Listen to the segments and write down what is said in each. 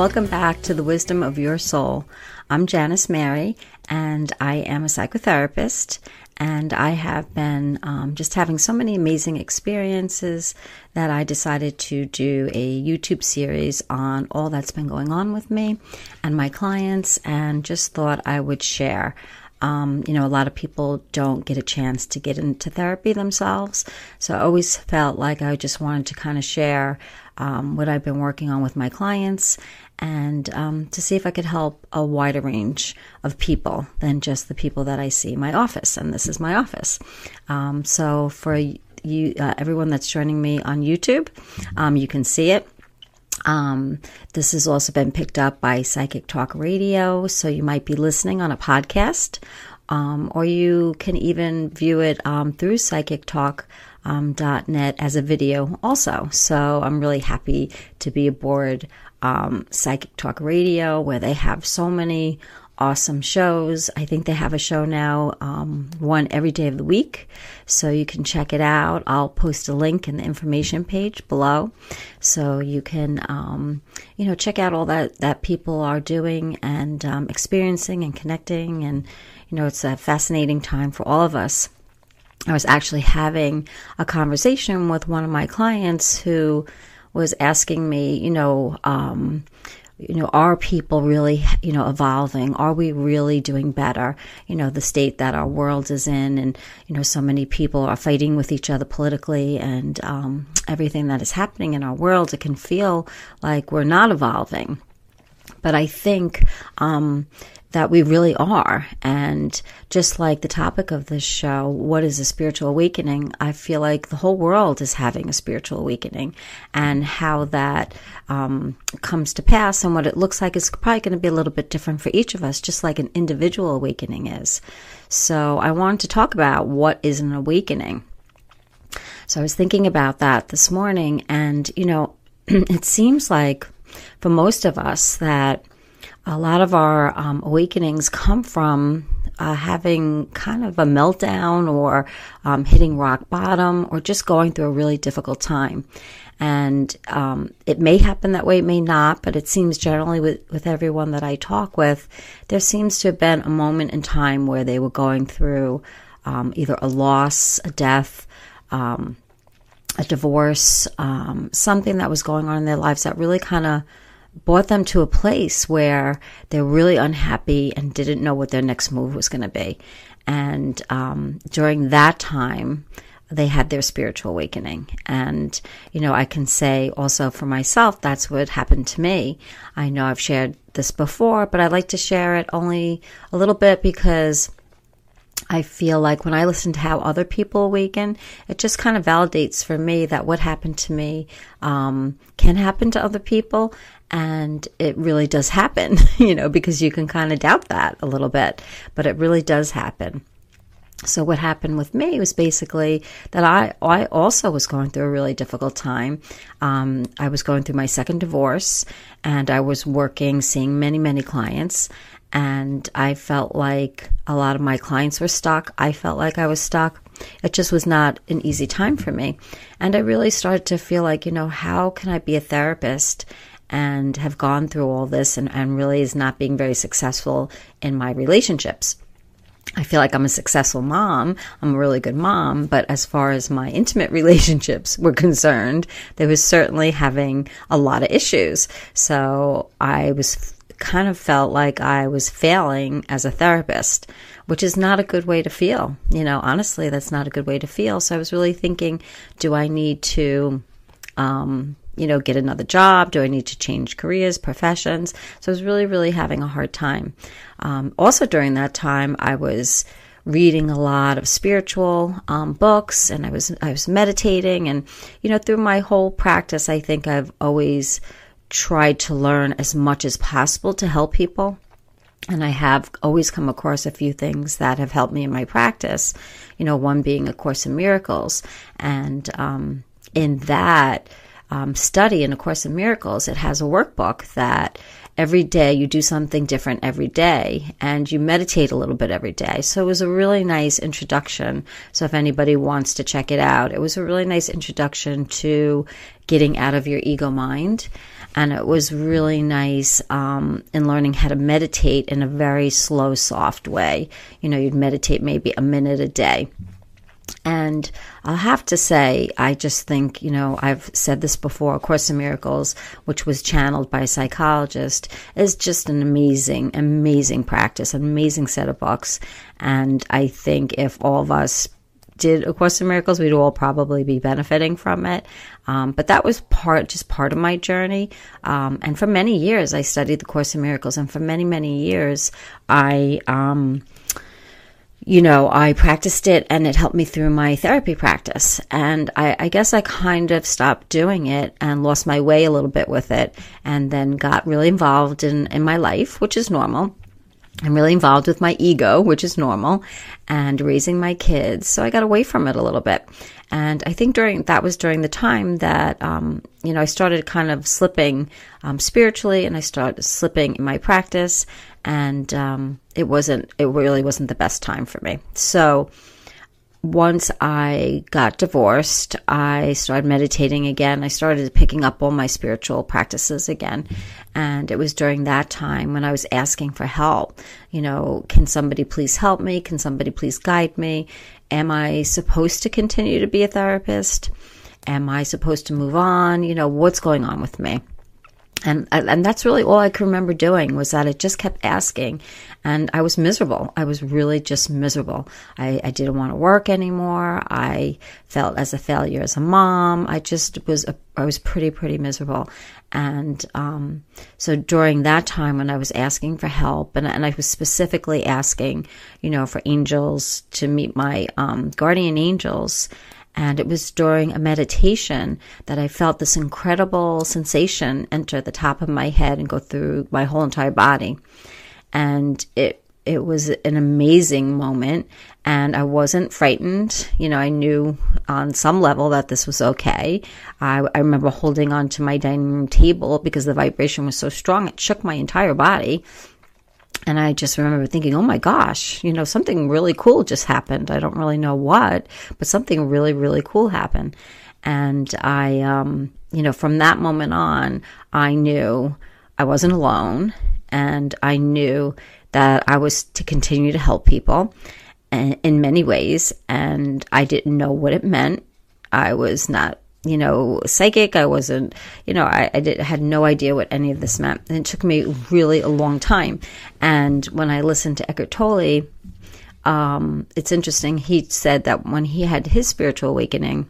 Welcome back to the Wisdom of Your Soul. I'm Janice Mary, and I am a psychotherapist. And I have been um, just having so many amazing experiences that I decided to do a YouTube series on all that's been going on with me and my clients, and just thought I would share. Um, you know, a lot of people don't get a chance to get into therapy themselves. So I always felt like I just wanted to kind of share um, what I've been working on with my clients and um, to see if I could help a wider range of people than just the people that I see in my office. And this is my office. Um, so for you, uh, everyone that's joining me on YouTube, um, you can see it. Um, this has also been picked up by Psychic Talk Radio, so you might be listening on a podcast, um, or you can even view it um, through Psychic Talk. Um, .net as a video also. So I'm really happy to be aboard um, Psychic Talk Radio where they have so many awesome shows. I think they have a show now, um, one every day of the week. So you can check it out. I'll post a link in the information page below. So you can, um, you know, check out all that, that people are doing and um, experiencing and connecting. And, you know, it's a fascinating time for all of us. I was actually having a conversation with one of my clients who was asking me, you know, um, you know, are people really, you know, evolving? Are we really doing better? You know, the state that our world is in, and you know, so many people are fighting with each other politically, and um, everything that is happening in our world. It can feel like we're not evolving, but I think um, that we really are. And just like the topic of this show, what is a spiritual awakening? I feel like the whole world is having a spiritual awakening and how that um, comes to pass and what it looks like is probably going to be a little bit different for each of us, just like an individual awakening is. So I wanted to talk about what is an awakening. So I was thinking about that this morning and, you know, it seems like for most of us that a lot of our um, awakenings come from uh, having kind of a meltdown or um, hitting rock bottom or just going through a really difficult time. And um, it may happen that way, it may not, but it seems generally with, with everyone that I talk with, there seems to have been a moment in time where they were going through um, either a loss, a death, um, a divorce, um, something that was going on in their lives that really kind of brought them to a place where they're really unhappy and didn't know what their next move was going to be. And um, during that time, they had their spiritual awakening. And, you know, I can say also for myself, that's what happened to me. I know I've shared this before, but I like to share it only a little bit because I feel like when I listen to how other people awaken, it just kind of validates for me that what happened to me um, can happen to other people. And it really does happen, you know, because you can kind of doubt that a little bit, but it really does happen. So what happened with me was basically that I I also was going through a really difficult time. Um, I was going through my second divorce, and I was working, seeing many many clients, and I felt like a lot of my clients were stuck. I felt like I was stuck. It just was not an easy time for me, and I really started to feel like you know how can I be a therapist and have gone through all this and, and really is not being very successful in my relationships. I feel like I'm a successful mom. I'm a really good mom. But as far as my intimate relationships were concerned, they was certainly having a lot of issues. So I was kind of felt like I was failing as a therapist, which is not a good way to feel. You know, honestly, that's not a good way to feel. So I was really thinking, do I need to, um, you know, get another job? Do I need to change careers, professions? So I was really, really having a hard time. Um, also, during that time, I was reading a lot of spiritual um, books, and I was I was meditating, and you know, through my whole practice, I think I've always tried to learn as much as possible to help people. And I have always come across a few things that have helped me in my practice. You know, one being A Course in Miracles, and um, in that um, study in A Course in Miracles, it has a workbook that every day you do something different every day and you meditate a little bit every day. So it was a really nice introduction. So if anybody wants to check it out, it was a really nice introduction to getting out of your ego mind. And it was really nice um, in learning how to meditate in a very slow, soft way. You know, you'd meditate maybe a minute a day. And I'll have to say, I just think, you know, I've said this before, A Course in Miracles, which was channeled by a psychologist, is just an amazing, amazing practice, an amazing set of books. And I think if all of us did A Course in Miracles, we'd all probably be benefiting from it. Um, but that was part, just part of my journey. Um, and for many years, I studied The Course in Miracles. And for many, many years, I, um, you know, I practiced it and it helped me through my therapy practice. And I, I, guess I kind of stopped doing it and lost my way a little bit with it and then got really involved in, in my life, which is normal. I'm really involved with my ego, which is normal, and raising my kids. So I got away from it a little bit. And I think during that was during the time that um, you know I started kind of slipping um, spiritually, and I started slipping in my practice, and um, it wasn't it really wasn't the best time for me. So once I got divorced, I started meditating again. I started picking up all my spiritual practices again. And it was during that time when I was asking for help. You know, can somebody please help me? Can somebody please guide me? Am I supposed to continue to be a therapist? Am I supposed to move on? You know, what's going on with me? And and that's really all I can remember doing was that I just kept asking, and I was miserable. I was really just miserable. I, I didn't want to work anymore. I felt as a failure as a mom. I just was a, I was pretty pretty miserable, and um, so during that time when I was asking for help, and and I was specifically asking, you know, for angels to meet my um, guardian angels and it was during a meditation that I felt this incredible sensation enter the top of my head and go through my whole entire body. And it, it was an amazing moment and I wasn't frightened. You know, I knew on some level that this was okay. I, I remember holding on to my dining room table because the vibration was so strong, it shook my entire body. And I just remember thinking, oh my gosh, you know, something really cool just happened. I don't really know what, but something really, really cool happened. And I, um, you know, from that moment on, I knew I wasn't alone and I knew that I was to continue to help people in many ways. And I didn't know what it meant. I was not you know, psychic. I wasn't, you know, I, I did, had no idea what any of this meant. And it took me really a long time. And when I listened to Eckhart Tolle, um, it's interesting. He said that when he had his spiritual awakening,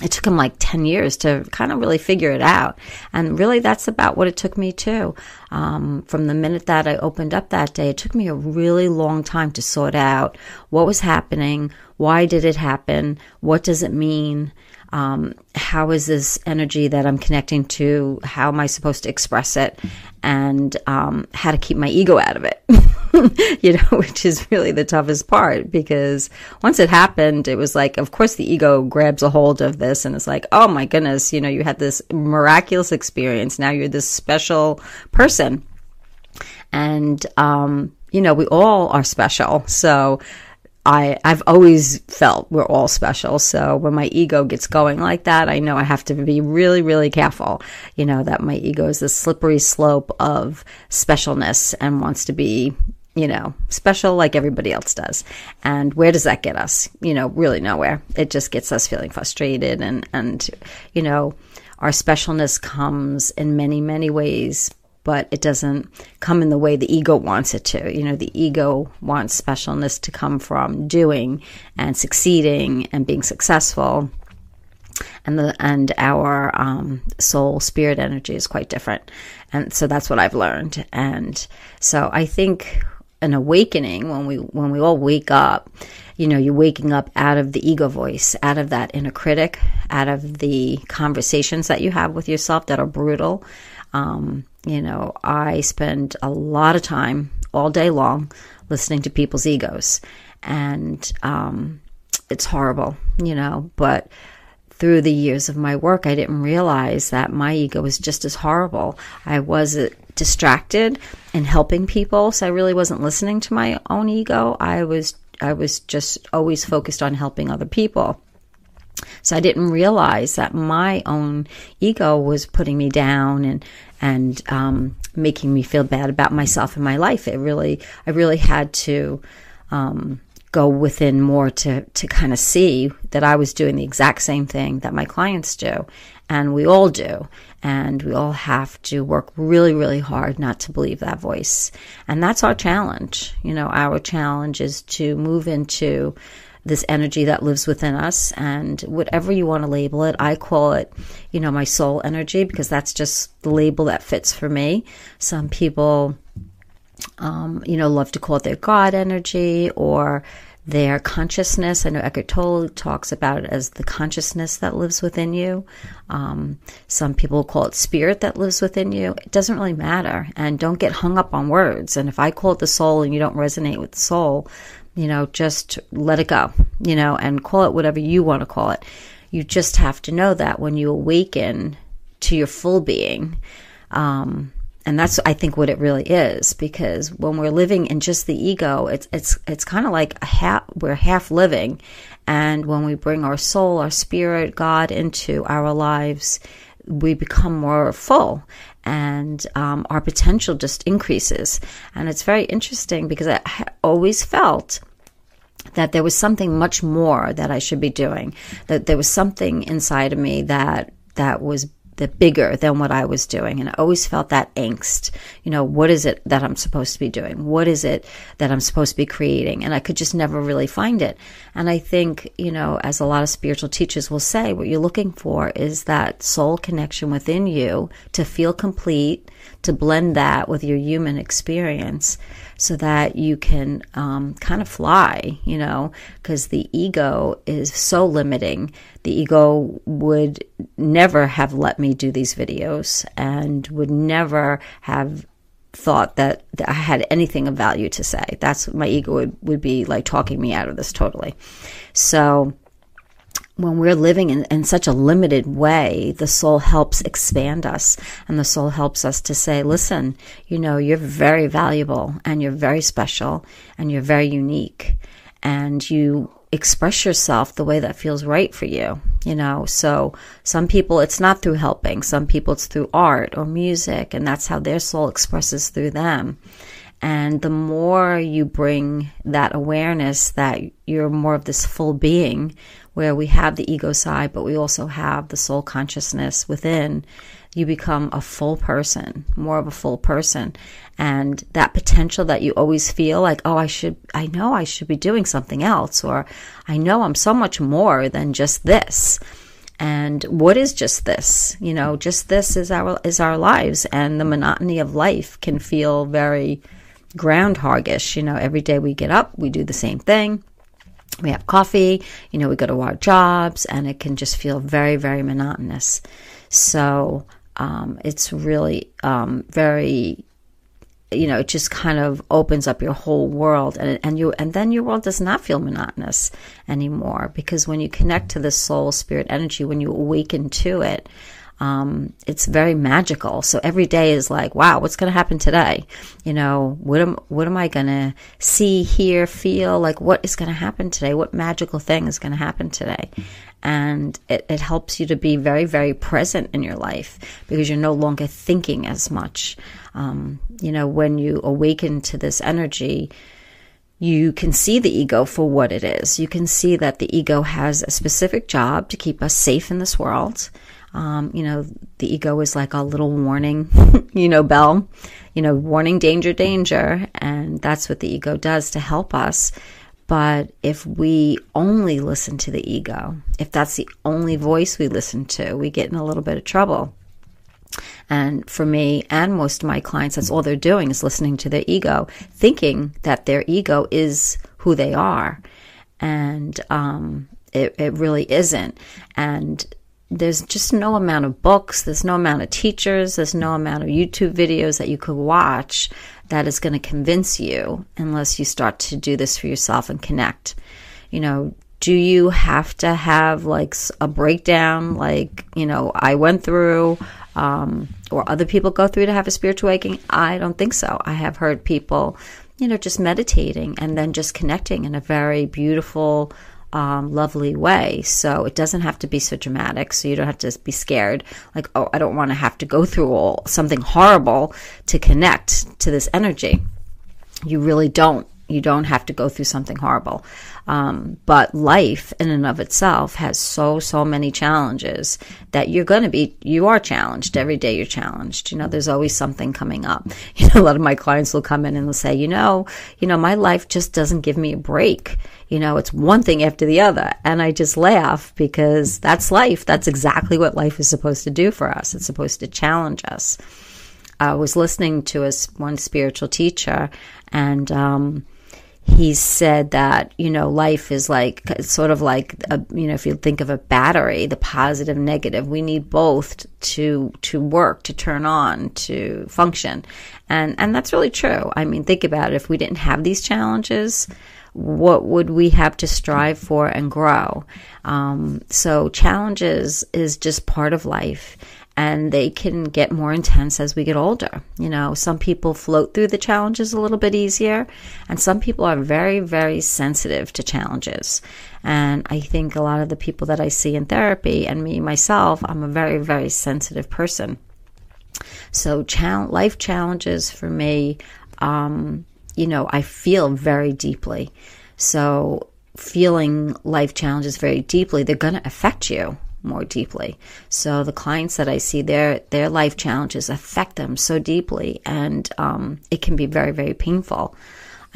it took him like 10 years to kind of really figure it out. And really, that's about what it took me too. Um, from the minute that I opened up that day, it took me a really long time to sort out what was happening, why did it happen, what does it mean, um, how is this energy that I'm connecting to? How am I supposed to express it? And um, how to keep my ego out of it, you know, which is really the toughest part because once it happened, it was like, of course, the ego grabs a hold of this and it's like, oh my goodness, you know, you had this miraculous experience. Now you're this special person. And, um, you know, we all are special. So, I, I've always felt we're all special. So when my ego gets going like that, I know I have to be really, really careful. You know, that my ego is the slippery slope of specialness and wants to be, you know, special like everybody else does. And where does that get us? You know, really nowhere. It just gets us feeling frustrated and, and, you know, our specialness comes in many, many ways but it doesn't come in the way the ego wants it to. You know, the ego wants specialness to come from doing and succeeding and being successful. And the and our um, soul spirit energy is quite different, and so that's what I've learned. And so I think an awakening when we when we all wake up you know you're waking up out of the ego voice out of that inner critic out of the conversations that you have with yourself that are brutal um, you know, I spend a lot of time all day long listening to people's egos, and um, it's horrible, you know, but through the years of my work, I didn't realize that my ego was just as horrible. I was uh, distracted in helping people, so I really wasn't listening to my own ego. I was I was just always focused on helping other people. So I didn't realize that my own ego was putting me down and and um, making me feel bad about myself and my life. It really, I really had to um, go within more to to kind of see that I was doing the exact same thing that my clients do, and we all do, and we all have to work really, really hard not to believe that voice, and that's our challenge. You know, our challenge is to move into this energy that lives within us and whatever you want to label it i call it you know my soul energy because that's just the label that fits for me some people um, you know love to call it their god energy or their consciousness. I know Eckhart Tolle talks about it as the consciousness that lives within you. Um, some people call it spirit that lives within you. It doesn't really matter. And don't get hung up on words. And if I call it the soul and you don't resonate with the soul, you know, just let it go, you know, and call it whatever you want to call it. You just have to know that when you awaken to your full being, um, and that's I think what it really is because when we're living in just the ego, it's it's it's kind of like a half we're half living, and when we bring our soul, our spirit, God into our lives, we become more full and um, our potential just increases. And it's very interesting because I always felt that there was something much more that I should be doing, that there was something inside of me that that was the bigger than what I was doing. And I always felt that angst. You know, what is it that I'm supposed to be doing? What is it that I'm supposed to be creating? And I could just never really find it. And I think, you know, as a lot of spiritual teachers will say, what you're looking for is that soul connection within you to feel complete, to blend that with your human experience so that you can um, kind of fly, you know, because the ego is so limiting. The ego would never have let me do these videos and would never have thought that, I had anything of value to say. That's my ego would, would be like talking me out of this totally. So, when we're living in, in such a limited way, the soul helps expand us and the soul helps us to say, listen, you know, you're very valuable and you're very special and you're very unique and you express yourself the way that feels right for you, you know. So some people it's not through helping, some people it's through art or music and that's how their soul expresses through them. And the more you bring that awareness that you're more of this full being, where we have the ego side, but we also have the soul consciousness within, you become a full person, more of a full person. And that potential that you always feel like, oh, I should, I know I should be doing something else, or I know I'm so much more than just this. And what is just this? You know, just this is our, is our lives. And the monotony of life can feel very groundhogish. You know, every day we get up, we do the same thing we have coffee, you know, we go to our jobs, and it can just feel very, very monotonous. So um, it's really um, very, you know, it just kind of opens up your whole world, and and you and then your world does not feel monotonous anymore because when you connect to the soul, spirit, energy, when you awaken to it, um, it's very magical. So every day is like, wow, what's going to happen today? You know, what am what am I going to see, hear, feel? Like, what is going to happen today? What magical thing is going to happen today? And it, it helps you to be very, very present in your life because you're no longer thinking as much. Um, you know, when you awaken to this energy, you can see the ego for what it is. You can see that the ego has a specific job to keep us safe in this world. Um, you know, the ego is like a little warning, you know, bell, you know, warning, danger, danger. And that's what the ego does to help us. But if we only listen to the ego, if that's the only voice we listen to, we get in a little bit of trouble. And for me and most of my clients, that's all they're doing is listening to their ego, thinking that their ego is who they are. And um, it, it really isn't. And there's just no amount of books, there's no amount of teachers, there's no amount of YouTube videos that you could watch that is going to convince you unless you start to do this for yourself and connect. You know, do you have to have like a breakdown like you know i went through um, or other people go through to have a spiritual awakening i don't think so i have heard people you know just meditating and then just connecting in a very beautiful um, lovely way so it doesn't have to be so dramatic so you don't have to be scared like oh i don't want to have to go through all something horrible to connect to this energy you really don't you don't have to go through something horrible. Um, but life in and of itself has so, so many challenges that you're going to be, you are challenged. Every day you're challenged. You know, there's always something coming up. You know, a lot of my clients will come in and they'll say, you know, you know, my life just doesn't give me a break. You know, it's one thing after the other. And I just laugh because that's life. That's exactly what life is supposed to do for us. It's supposed to challenge us. I was listening to a, one spiritual teacher and, um, he said that you know life is like it's sort of like a, you know if you think of a battery the positive negative we need both to to work to turn on to function and and that's really true i mean think about it if we didn't have these challenges what would we have to strive for and grow um, so challenges is just part of life and they can get more intense as we get older. You know, some people float through the challenges a little bit easier, and some people are very, very sensitive to challenges. And I think a lot of the people that I see in therapy, and me myself, I'm a very, very sensitive person. So, life challenges for me, um, you know, I feel very deeply. So, feeling life challenges very deeply, they're going to affect you more deeply. So the clients that I see, their their life challenges affect them so deeply, and um, it can be very very painful.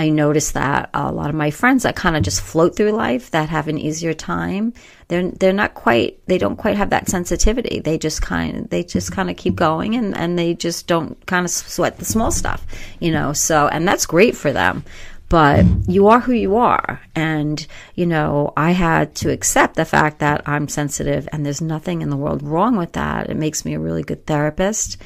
I notice that a lot of my friends that kind of just float through life that have an easier time, they're they're not quite they don't quite have that sensitivity. They just kind of they just kind of keep going and and they just don't kind of sweat the small stuff, you know. So and that's great for them but you are who you are. And, you know, I had to accept the fact that I'm sensitive and there's nothing in the world wrong with that. It makes me a really good therapist.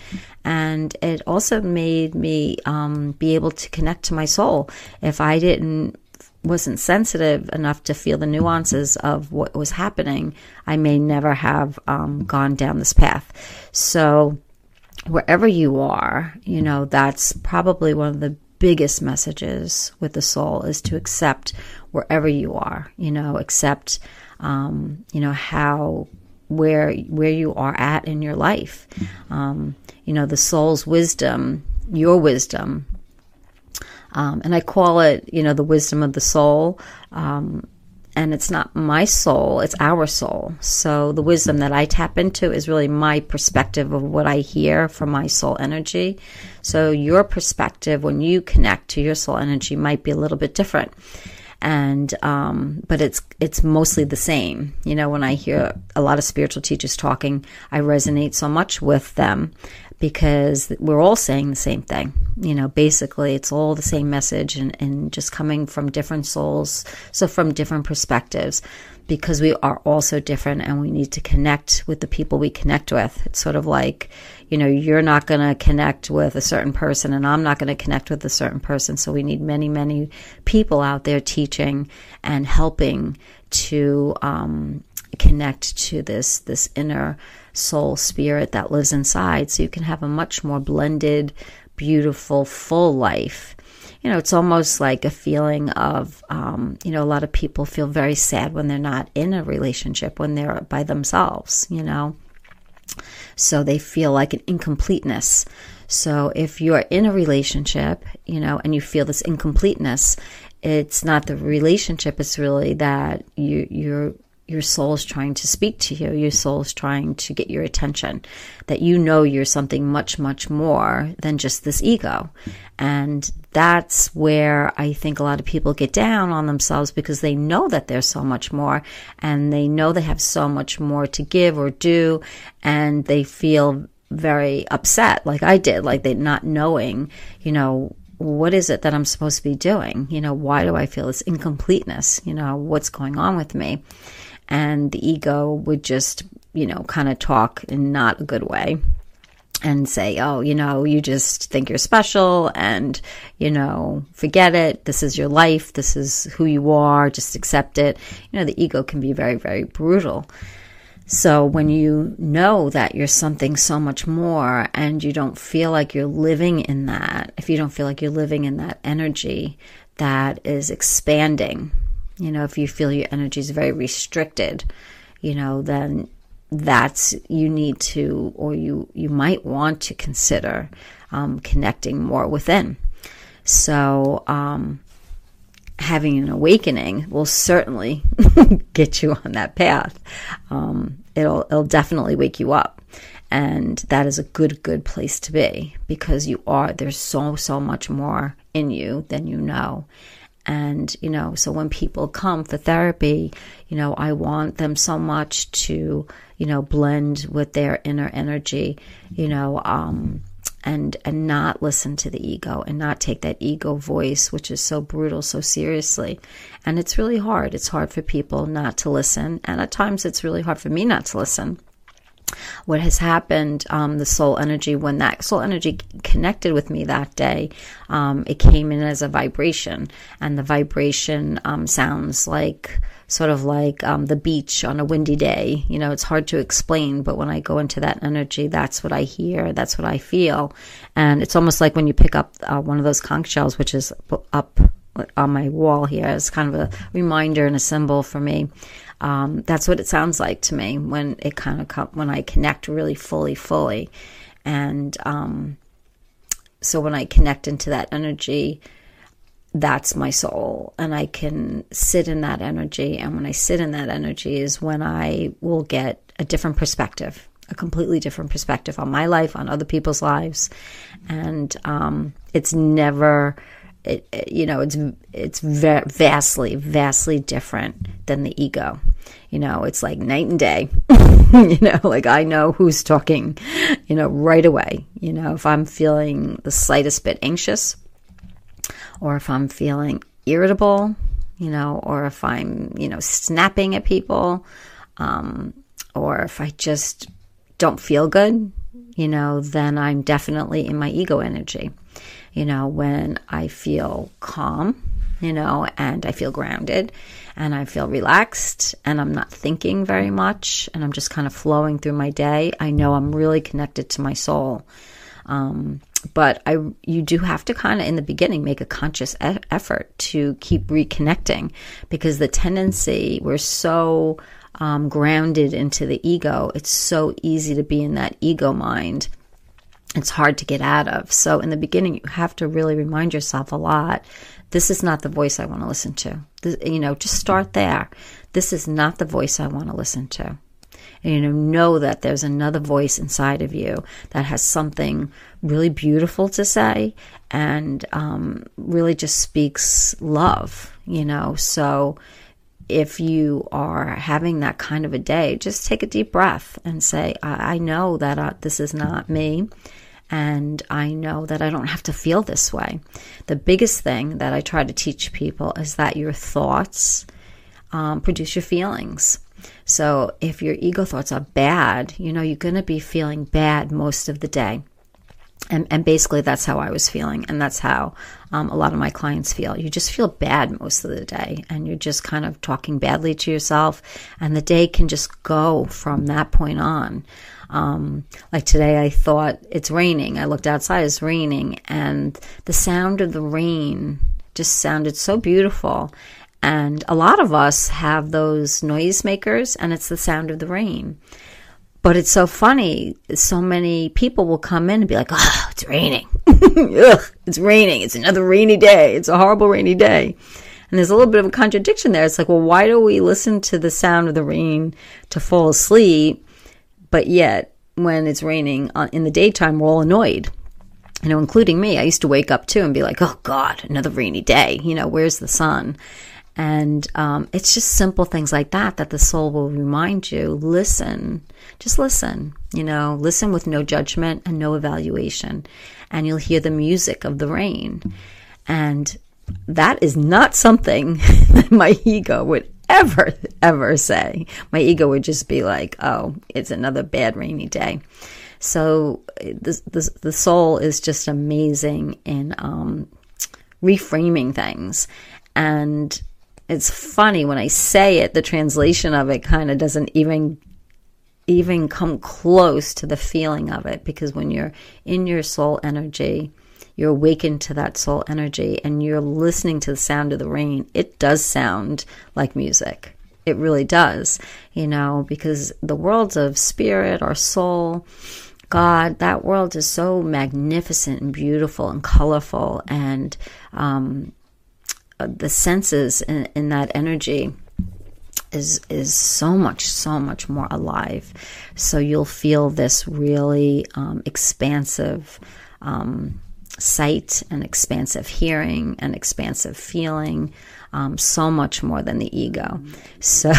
And it also made me um, be able to connect to my soul. If I didn't wasn't sensitive enough to feel the nuances of what was happening, I may never have um, gone down this path. So, wherever you are, you know, that's probably one of the biggest messages with the soul is to accept wherever you are, you know, accept, um, you know, how, where, where you are at in your life. Um, you know, the soul's wisdom, your wisdom, um, and I call it, you know, the wisdom of the soul. Um, and it's not my soul, it's our soul. So the wisdom that I tap into is really my perspective of what I hear from my soul energy. So your perspective when you connect to your soul energy might be a little bit different. And um, but it's it's mostly the same. You know, when I hear a lot of spiritual teachers talking, I resonate so much with them because we're all saying the same thing. You know, basically, it's all the same message and, and just coming from different souls, so from different perspectives, because we are all so different and we need to connect with the people we connect with. It's sort of like, you know, you're not going to connect with a certain person and I'm not going to connect with a certain person. So we need many, many people out there teaching and helping to um, connect to this this inner soul spirit that lives inside so you can have a much more blended beautiful full life. You know it's almost like a feeling of um, you know a lot of people feel very sad when they're not in a relationship when they're by themselves you know? So they feel like an incompleteness. So if you're in a relationship you know and you feel this incompleteness it's not the relationship it's really that you you're your soul is trying to speak to you. Your soul is trying to get your attention. That you know you're something much, much more than just this ego. And that's where I think a lot of people get down on themselves because they know that there's so much more and they know they have so much more to give or do. And they feel very upset, like I did, like they not knowing, you know, what is it that I'm supposed to be doing? You know, why do I feel this incompleteness? You know, what's going on with me? And the ego would just, you know, kind of talk in not a good way. and say, oh, you know, you just think you're special and, you know, forget it. This is your life. This is who you are. Just accept it. You know, the ego can be very, very brutal. So when you know that you're something so much more and you don't feel like you're living in that, if you don't feel like you're living in that energy that is expanding, you know, if you feel your energy is very restricted, you know, then that's you need to or you you might want to consider um, connecting more within. So um, having an awakening will certainly get you on that path. Um, it'll it'll definitely wake you up. And that is a good good place to be because you are there's so so much more in you than you know and, you know, so when people come for therapy, you know, I want them so much to, you know, blend with their inner energy, you know, um, and and not listen to the ego and not take that ego voice which is so brutal so seriously. And it's really hard. It's hard for people not to listen. And at times it's really hard for me not to listen what has happened, um, the soul energy, when that soul energy connected with me that day, um, it came in as a vibration, and the vibration um, sounds like sort of like um, the beach on a windy day. You know, it's hard to explain, but when I go into that energy, that's what I hear, that's what I feel, and it's almost like when you pick up uh, one of those conch shells, which is up on my wall here as kind of a reminder and a symbol for me. Um, that's what it sounds like to me when it kind of come, when I connect really fully, fully, and um, so when I connect into that energy, that's my soul, and I can sit in that energy. And when I sit in that energy, is when I will get a different perspective, a completely different perspective on my life, on other people's lives, and um, it's never it, it, you know, it's it's vastly, vastly different than the ego. You know, it's like night and day. you know, like I know who's talking, you know, right away. You know, if I'm feeling the slightest bit anxious, or if I'm feeling irritable, you know, or if I'm, you know, snapping at people, um, or if I just don't feel good, you know, then I'm definitely in my ego energy you know, when I feel calm, you know, and I feel grounded and I feel relaxed and I'm not thinking very much and I'm just kind of flowing through my day, I know I'm really connected to my soul. Um, but I, you do have to kind of in the beginning make a conscious e- effort to keep reconnecting because the tendency we're so um, grounded into the ego. It's so easy to be in that ego mind it's hard to get out of. So in the beginning, you have to really remind yourself a lot. This is not the voice I want to listen to. This, you know, just start there. This is not the voice I want to listen to. And, you know, know that there's another voice inside of you that has something really beautiful to say and um, really just speaks love. You know, so if you are having that kind of a day, just take a deep breath and say, I, I know that uh, this is not me and I know that I don't have to feel this way. The biggest thing that I try to teach people is that your thoughts um, produce your feelings. So if your ego thoughts are bad, you know, you're going to be feeling bad most of the day. And, and basically, that's how I was feeling, and that's how um, a lot of my clients feel. You just feel bad most of the day, and you're just kind of talking badly to yourself, and the day can just go from that point on. Um, like today, I thought it's raining. I looked outside, it's raining, and the sound of the rain just sounded so beautiful. And a lot of us have those noisemakers, and it's the sound of the rain. But it's so funny. So many people will come in and be like, oh, it's raining. Ugh, it's raining. It's another rainy day. It's a horrible rainy day. And there's a little bit of a contradiction there. It's like, well, why do we listen to the sound of the rain to fall asleep? But yet, when it's raining in the daytime, we're all annoyed. You know, including me. I used to wake up too and be like, oh God, another rainy day. You know, where's the sun? And um, it's just simple things like that that the soul will remind you listen, just listen, you know, listen with no judgment and no evaluation. And you'll hear the music of the rain. And that is not something that my ego would ever, ever say. My ego would just be like, oh, it's another bad rainy day. So the, the, the soul is just amazing in um, reframing things. And it's funny when I say it, the translation of it kind of doesn't even even come close to the feeling of it because when you're in your soul energy, you're awakened to that soul energy and you're listening to the sound of the rain, it does sound like music. It really does, you know, because the worlds of spirit, our soul, God, that world is so magnificent and beautiful and colorful, and um, the senses in, in that energy is is so much so much more alive. So you'll feel this really um, expansive um, sight and expansive hearing and expansive feeling um, so much more than the ego. So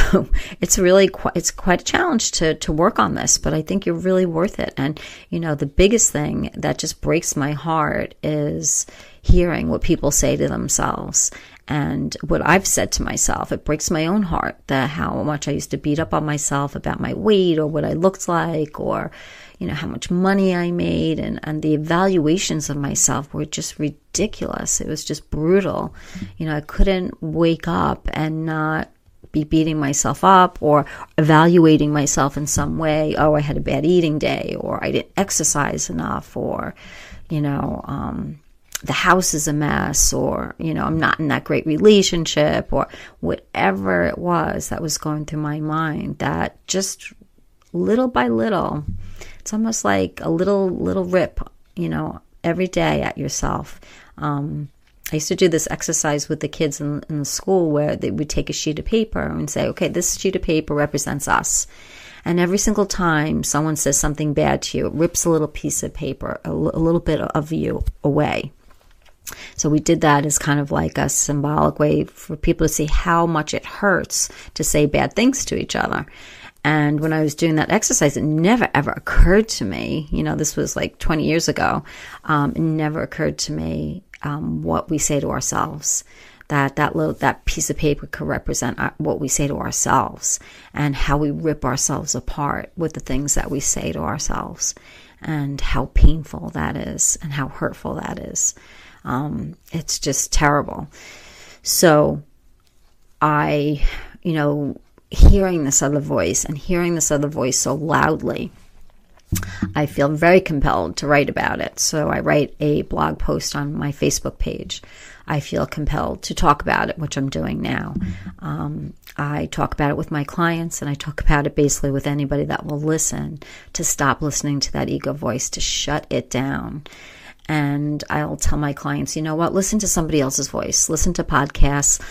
it's really quite, it's quite a challenge to, to work on this, but I think you're really worth it. And, you know, the biggest thing that just breaks my heart is hearing what people say to themselves and what I've said to myself. It breaks my own heart that how much I used to beat up on myself about my weight or what I looked like or, you know, how much money I made and, and the evaluations of myself were just ridiculous. It was just brutal. You know, I couldn't wake up and not be beating myself up or evaluating myself in some way. Oh, I had a bad eating day or I didn't exercise enough or, you know, um, the house is a mess or you know i'm not in that great relationship or whatever it was that was going through my mind that just little by little it's almost like a little little rip you know every day at yourself um, I used to do this exercise with the kids in, in the school where they would take a sheet of paper and say, okay, this sheet of paper represents us. And every single time someone says something bad to you, it rips a little piece of paper, a, l- a little bit of you away. So we did that as kind of like a symbolic way for people to see how much it hurts to say bad things to each other. And when I was doing that exercise, it never ever occurred to me, you know, this was like 20 years ago, um, it never occurred to me um, what we say to ourselves. That that little that piece of paper could represent our, what we say to ourselves and how we rip ourselves apart with the things that we say to ourselves, and how painful that is and how hurtful that is. Um, it's just terrible. So I, you know, hearing this other voice and hearing this other voice so loudly, I feel very compelled to write about it. So I write a blog post on my Facebook page. I feel compelled to talk about it, which I'm doing now. Um, I talk about it with my clients and I talk about it basically with anybody that will listen to stop listening to that ego voice, to shut it down and I'll tell my clients, you know what, listen to somebody else's voice, listen to podcasts,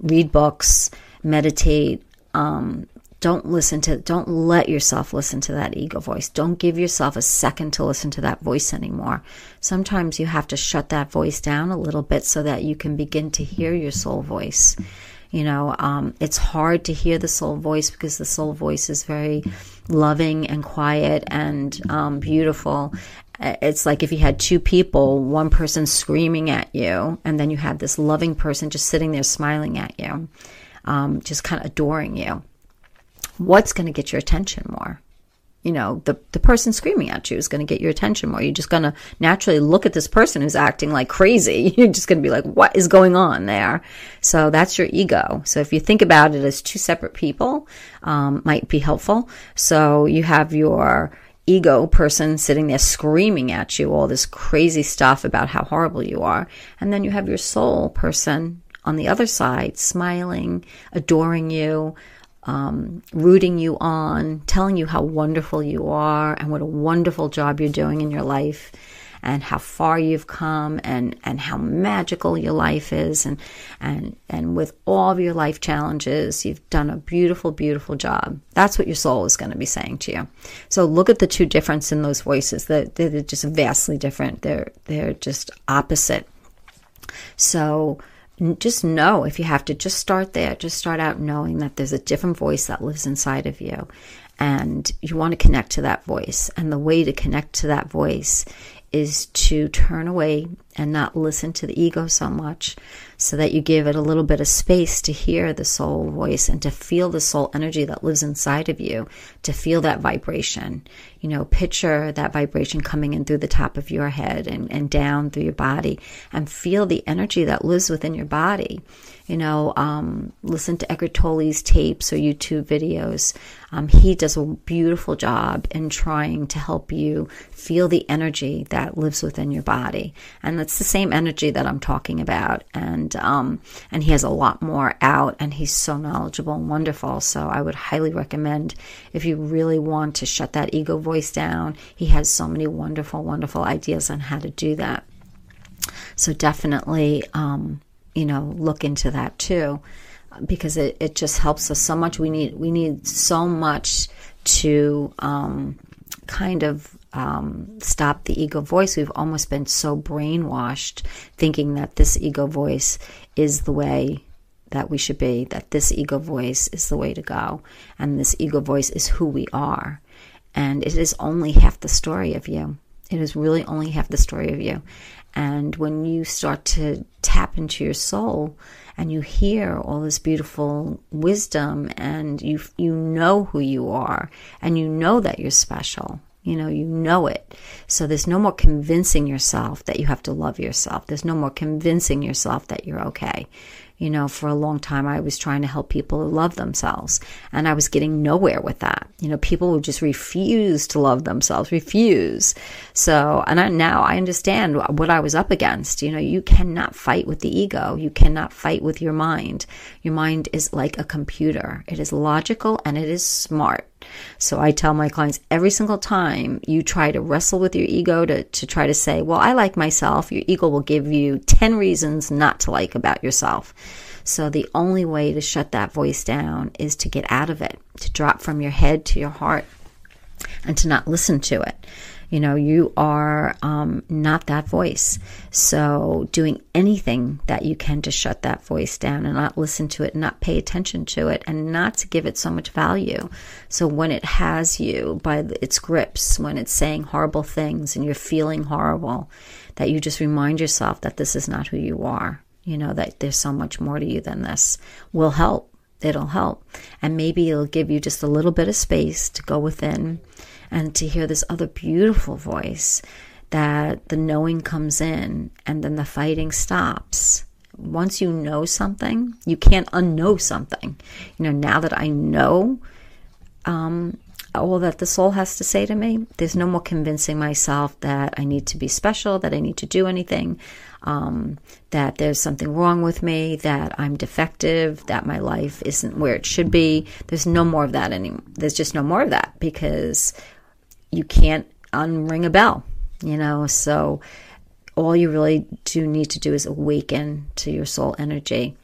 read books, meditate. Um, don't listen to, don't let yourself listen to that ego voice. Don't give yourself a second to listen to that voice anymore. Sometimes you have to shut that voice down a little bit so that you can begin to hear your soul voice. You know, um, it's hard to hear the soul voice because the soul voice is very loving and quiet and um, beautiful it's like if you had two people, one person screaming at you, and then you had this loving person just sitting there smiling at you, um, just kind of adoring you. What's going to get your attention more? You know, the, the person screaming at you is going to get your attention more. You're just going to naturally look at this person who's acting like crazy. You're just going to be like, what is going on there? So that's your ego. So if you think about it as two separate people, um, might be helpful. So you have your, ego person sitting there screaming at you all this crazy stuff about how horrible you are. And then you have your soul person on the other side smiling, adoring you, um, rooting you on, telling you how wonderful you are and what a wonderful job you're doing in your life and how far you've come and, and how magical your life is and, and, and with all of your life challenges, you've done a beautiful, beautiful job. That's what your soul is going to be saying to you. So look at the two difference in those voices. They're, they're just vastly different. They're, they're just opposite. So, just know if you have to just start there. Just start out knowing that there's a different voice that lives inside of you and you want to connect to that voice. And the way to connect to that voice is to turn away and not listen to the ego so much so that you give it a little bit of space to hear the soul voice and to feel the soul energy that lives inside of you, to feel that vibration. You know, picture that vibration coming in through the top of your head and, and down through your body and feel the energy that lives within your body. You know, um, listen to Eckhart Tolle's tapes or YouTube videos. Um, he does a beautiful job in trying to help you feel the energy that lives within your body. And it's the same energy that I'm talking about. And, um, and he has a lot more out and he's so knowledgeable and wonderful. So I would highly recommend if you really want to shut that ego voice down, he has so many wonderful, wonderful ideas on how to do that. So definitely, um, you know, look into that too, because it, it just helps us so much. We need we need so much to um, kind of um, stop the ego voice. We've almost been so brainwashed thinking that this ego voice is the way that we should be, that this ego voice is the way to go, and this ego voice is who we are. And it is only half the story of you. It is really only half the story of you. And when you start to tap into your soul and you hear all this beautiful wisdom and you you know who you are and you know that you're special. You know, you know it. So there's no more convincing yourself that you have to love yourself. There's no more convincing yourself that you're okay. You know, for a long time, I was trying to help people love themselves, and I was getting nowhere with that. You know, people would just refuse to love themselves, refuse. So, and I, now I understand what I was up against. You know, you cannot fight with the ego, you cannot fight with your mind. Your mind is like a computer, it is logical and it is smart. So I tell my clients every single time you try to wrestle with your ego to, to try to say, well, I like myself, your ego will give you 10 reasons not to like about yourself. So the only way to shut that voice down is to get out of it, to drop from your head to your heart and to not listen to it. You know, you are um, not that voice. So, doing anything that you can to shut that voice down and not listen to it, not pay attention to it, and not to give it so much value. So, when it has you by its grips, when it's saying horrible things and you're feeling horrible, that you just remind yourself that this is not who you are. You know, that there's so much more to you than this will help it'll help. And maybe it'll give you just a little bit of space to go within and to hear this other beautiful voice that the knowing comes in and then the fighting stops. Once you know something, you can't unknow something. You know, now that I know um, all that the soul has to say to me, there's no more convincing myself that I need to be special, that I need to do anything, um, that there's something wrong with me, that I'm defective, that my life isn't where it should be. There's no more of that anymore. There's just no more of that because you can't unring a bell, you know. So all you really do need to do is awaken to your soul energy.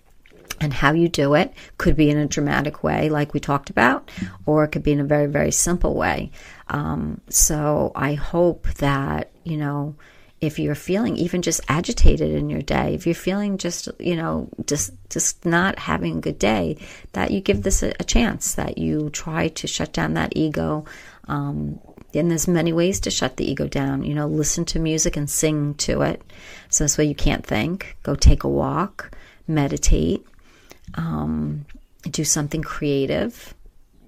And how you do it could be in a dramatic way, like we talked about, or it could be in a very, very simple way. Um, so I hope that, you know, if you're feeling even just agitated in your day, if you're feeling just, you know, just just not having a good day, that you give this a, a chance, that you try to shut down that ego, um, and there's many ways to shut the ego down. You know, listen to music and sing to it. So this way you can't think. Go take a walk, meditate, um, do something creative.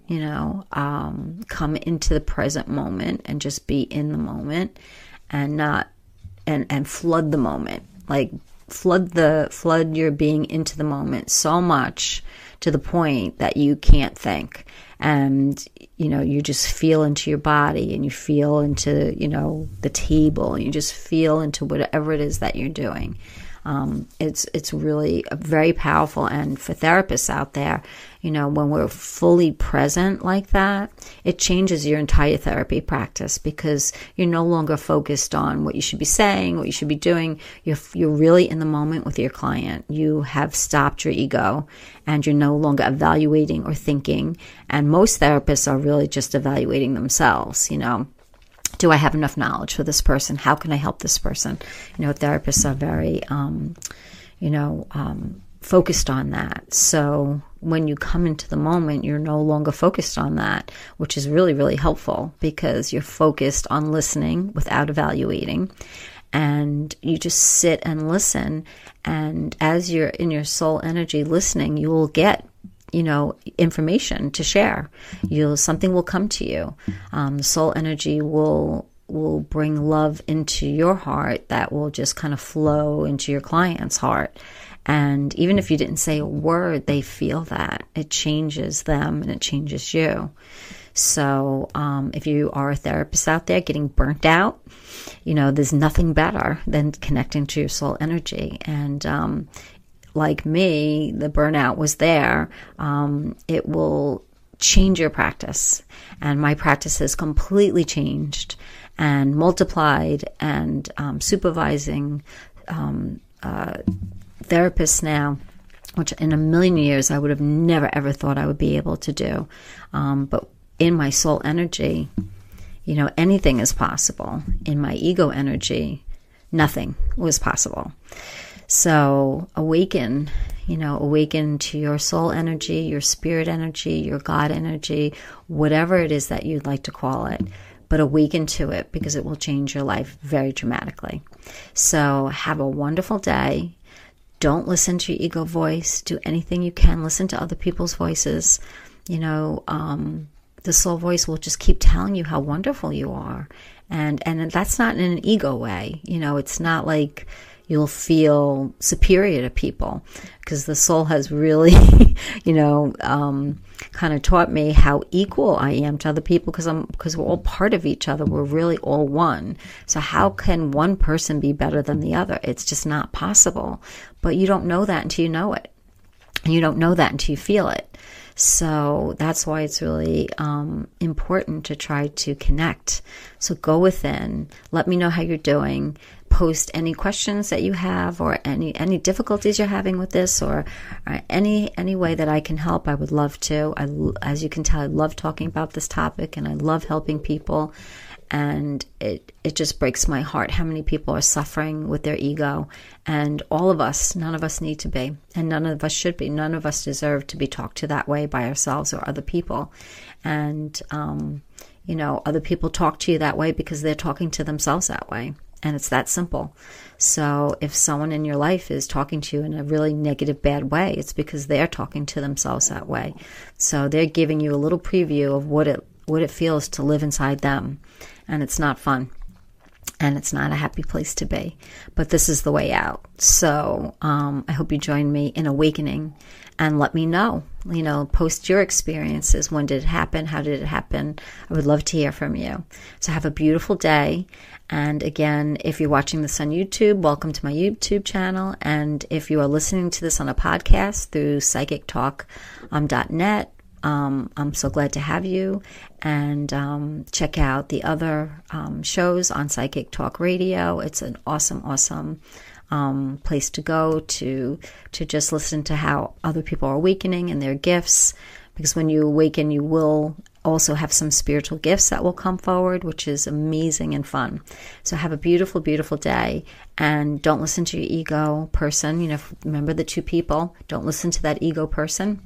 You know, um, come into the present moment and just be in the moment, and not and and flood the moment. Like flood the flood your being into the moment so much to the point that you can't think and you know you just feel into your body and you feel into you know the table and you just feel into whatever it is that you're doing um, it's it's really very powerful. And for therapists out there, you know, when we're fully present like that, it changes your entire therapy practice because you're no longer focused on what you should be saying, what you should be doing. You're you're really in the moment with your client. You have stopped your ego, and you're no longer evaluating or thinking. And most therapists are really just evaluating themselves. You know do I have enough knowledge for this person? How can I help this person? You know, therapists are very, um, you know, um, focused on that. So when you come into the moment, you're no longer focused on that, which is really, really helpful because you're focused on listening without evaluating. And you just sit and listen. And as you're in your soul energy listening, you will get you know information to share you'll something will come to you um, soul energy will will bring love into your heart that will just kind of flow into your client's heart and even if you didn't say a word, they feel that. It changes them and it changes you. So, um, if you are a therapist out there getting burnt out, you know, there's nothing better than connecting to your soul energy. And, um, like me, the burnout was there. Um, it will change your practice. And my practice has completely changed and multiplied and um, supervising um, uh, therapists now, which in a million years I would have never ever thought I would be able to do. Um, but in my soul energy, you know, anything is possible. In my ego energy, nothing was possible. So awaken, you know, awaken to your soul energy, your spirit energy, your God energy, whatever it is that you'd like to call it but awaken to it because it will change your life very dramatically. So, have a wonderful day. Don't listen to your ego voice. Do anything you can. Listen to other people's voices. You know, um, the soul voice will just keep telling you how wonderful you are. And, and that's not in an ego way. You know, it's not like, you'll feel superior to people because the soul has really, you know, um, kind of taught me how equal I am to other people because I'm because we're all part of each other. We're really all one. So how can one person be better than the other? It's just not possible. But you don't know that until you know it. You don't know that until you feel it. So that's why it's really um, important to try to connect. So go within, let me know how you're doing, post any questions that you have or any any difficulties you're having with this or, or any any way that I can help I would love to. I as you can tell I love talking about this topic and I love helping people and it it just breaks my heart how many people are suffering with their ego and all of us none of us need to be and none of us should be none of us deserve to be talked to that way by ourselves or other people and um, you know other people talk to you that way because they're talking to themselves that way and it's that simple. So if someone in your life is talking to you in a really negative, bad way, it's because they're talking to themselves that way. So they're giving you a little preview of what it what it feels to live inside them, and it's not fun. And it's not a happy place to be. But this is the way out. So um, I hope you join me in awakening and let me know. You know, post your experiences. When did it happen? How did it happen? I would love to hear from you. So have a beautiful day. And again, if you're watching this on YouTube, welcome to my YouTube channel. And if you are listening to this on a podcast through psychictalk.net, um, I'm so glad to have you. And um, check out the other um, shows on Psychic Talk Radio. It's an awesome, awesome um, place to go to to just listen to how other people are awakening and their gifts. Because when you awaken, you will also have some spiritual gifts that will come forward, which is amazing and fun. So have a beautiful, beautiful day and don't listen to your ego person. You know, remember the two people. Don't listen to that ego person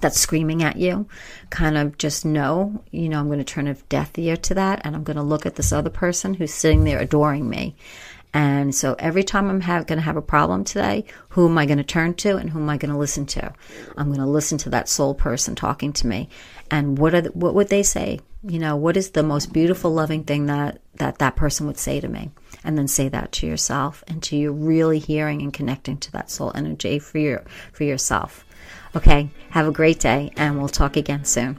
that's screaming at you. Kind of just know, you know, I'm going to turn a deaf ear to that and I'm going to look at this other person who's sitting there adoring me. And so every time I'm going to have a problem today, who am I going to turn to and who am I going to listen to? I'm going to listen to that soul person talking to me. And what are the, what would they say? You know, what is the most beautiful, loving thing that, that that person would say to me? And then say that to yourself and to you really hearing and connecting to that soul energy for your, for yourself. Okay. Have a great day and we'll talk again soon.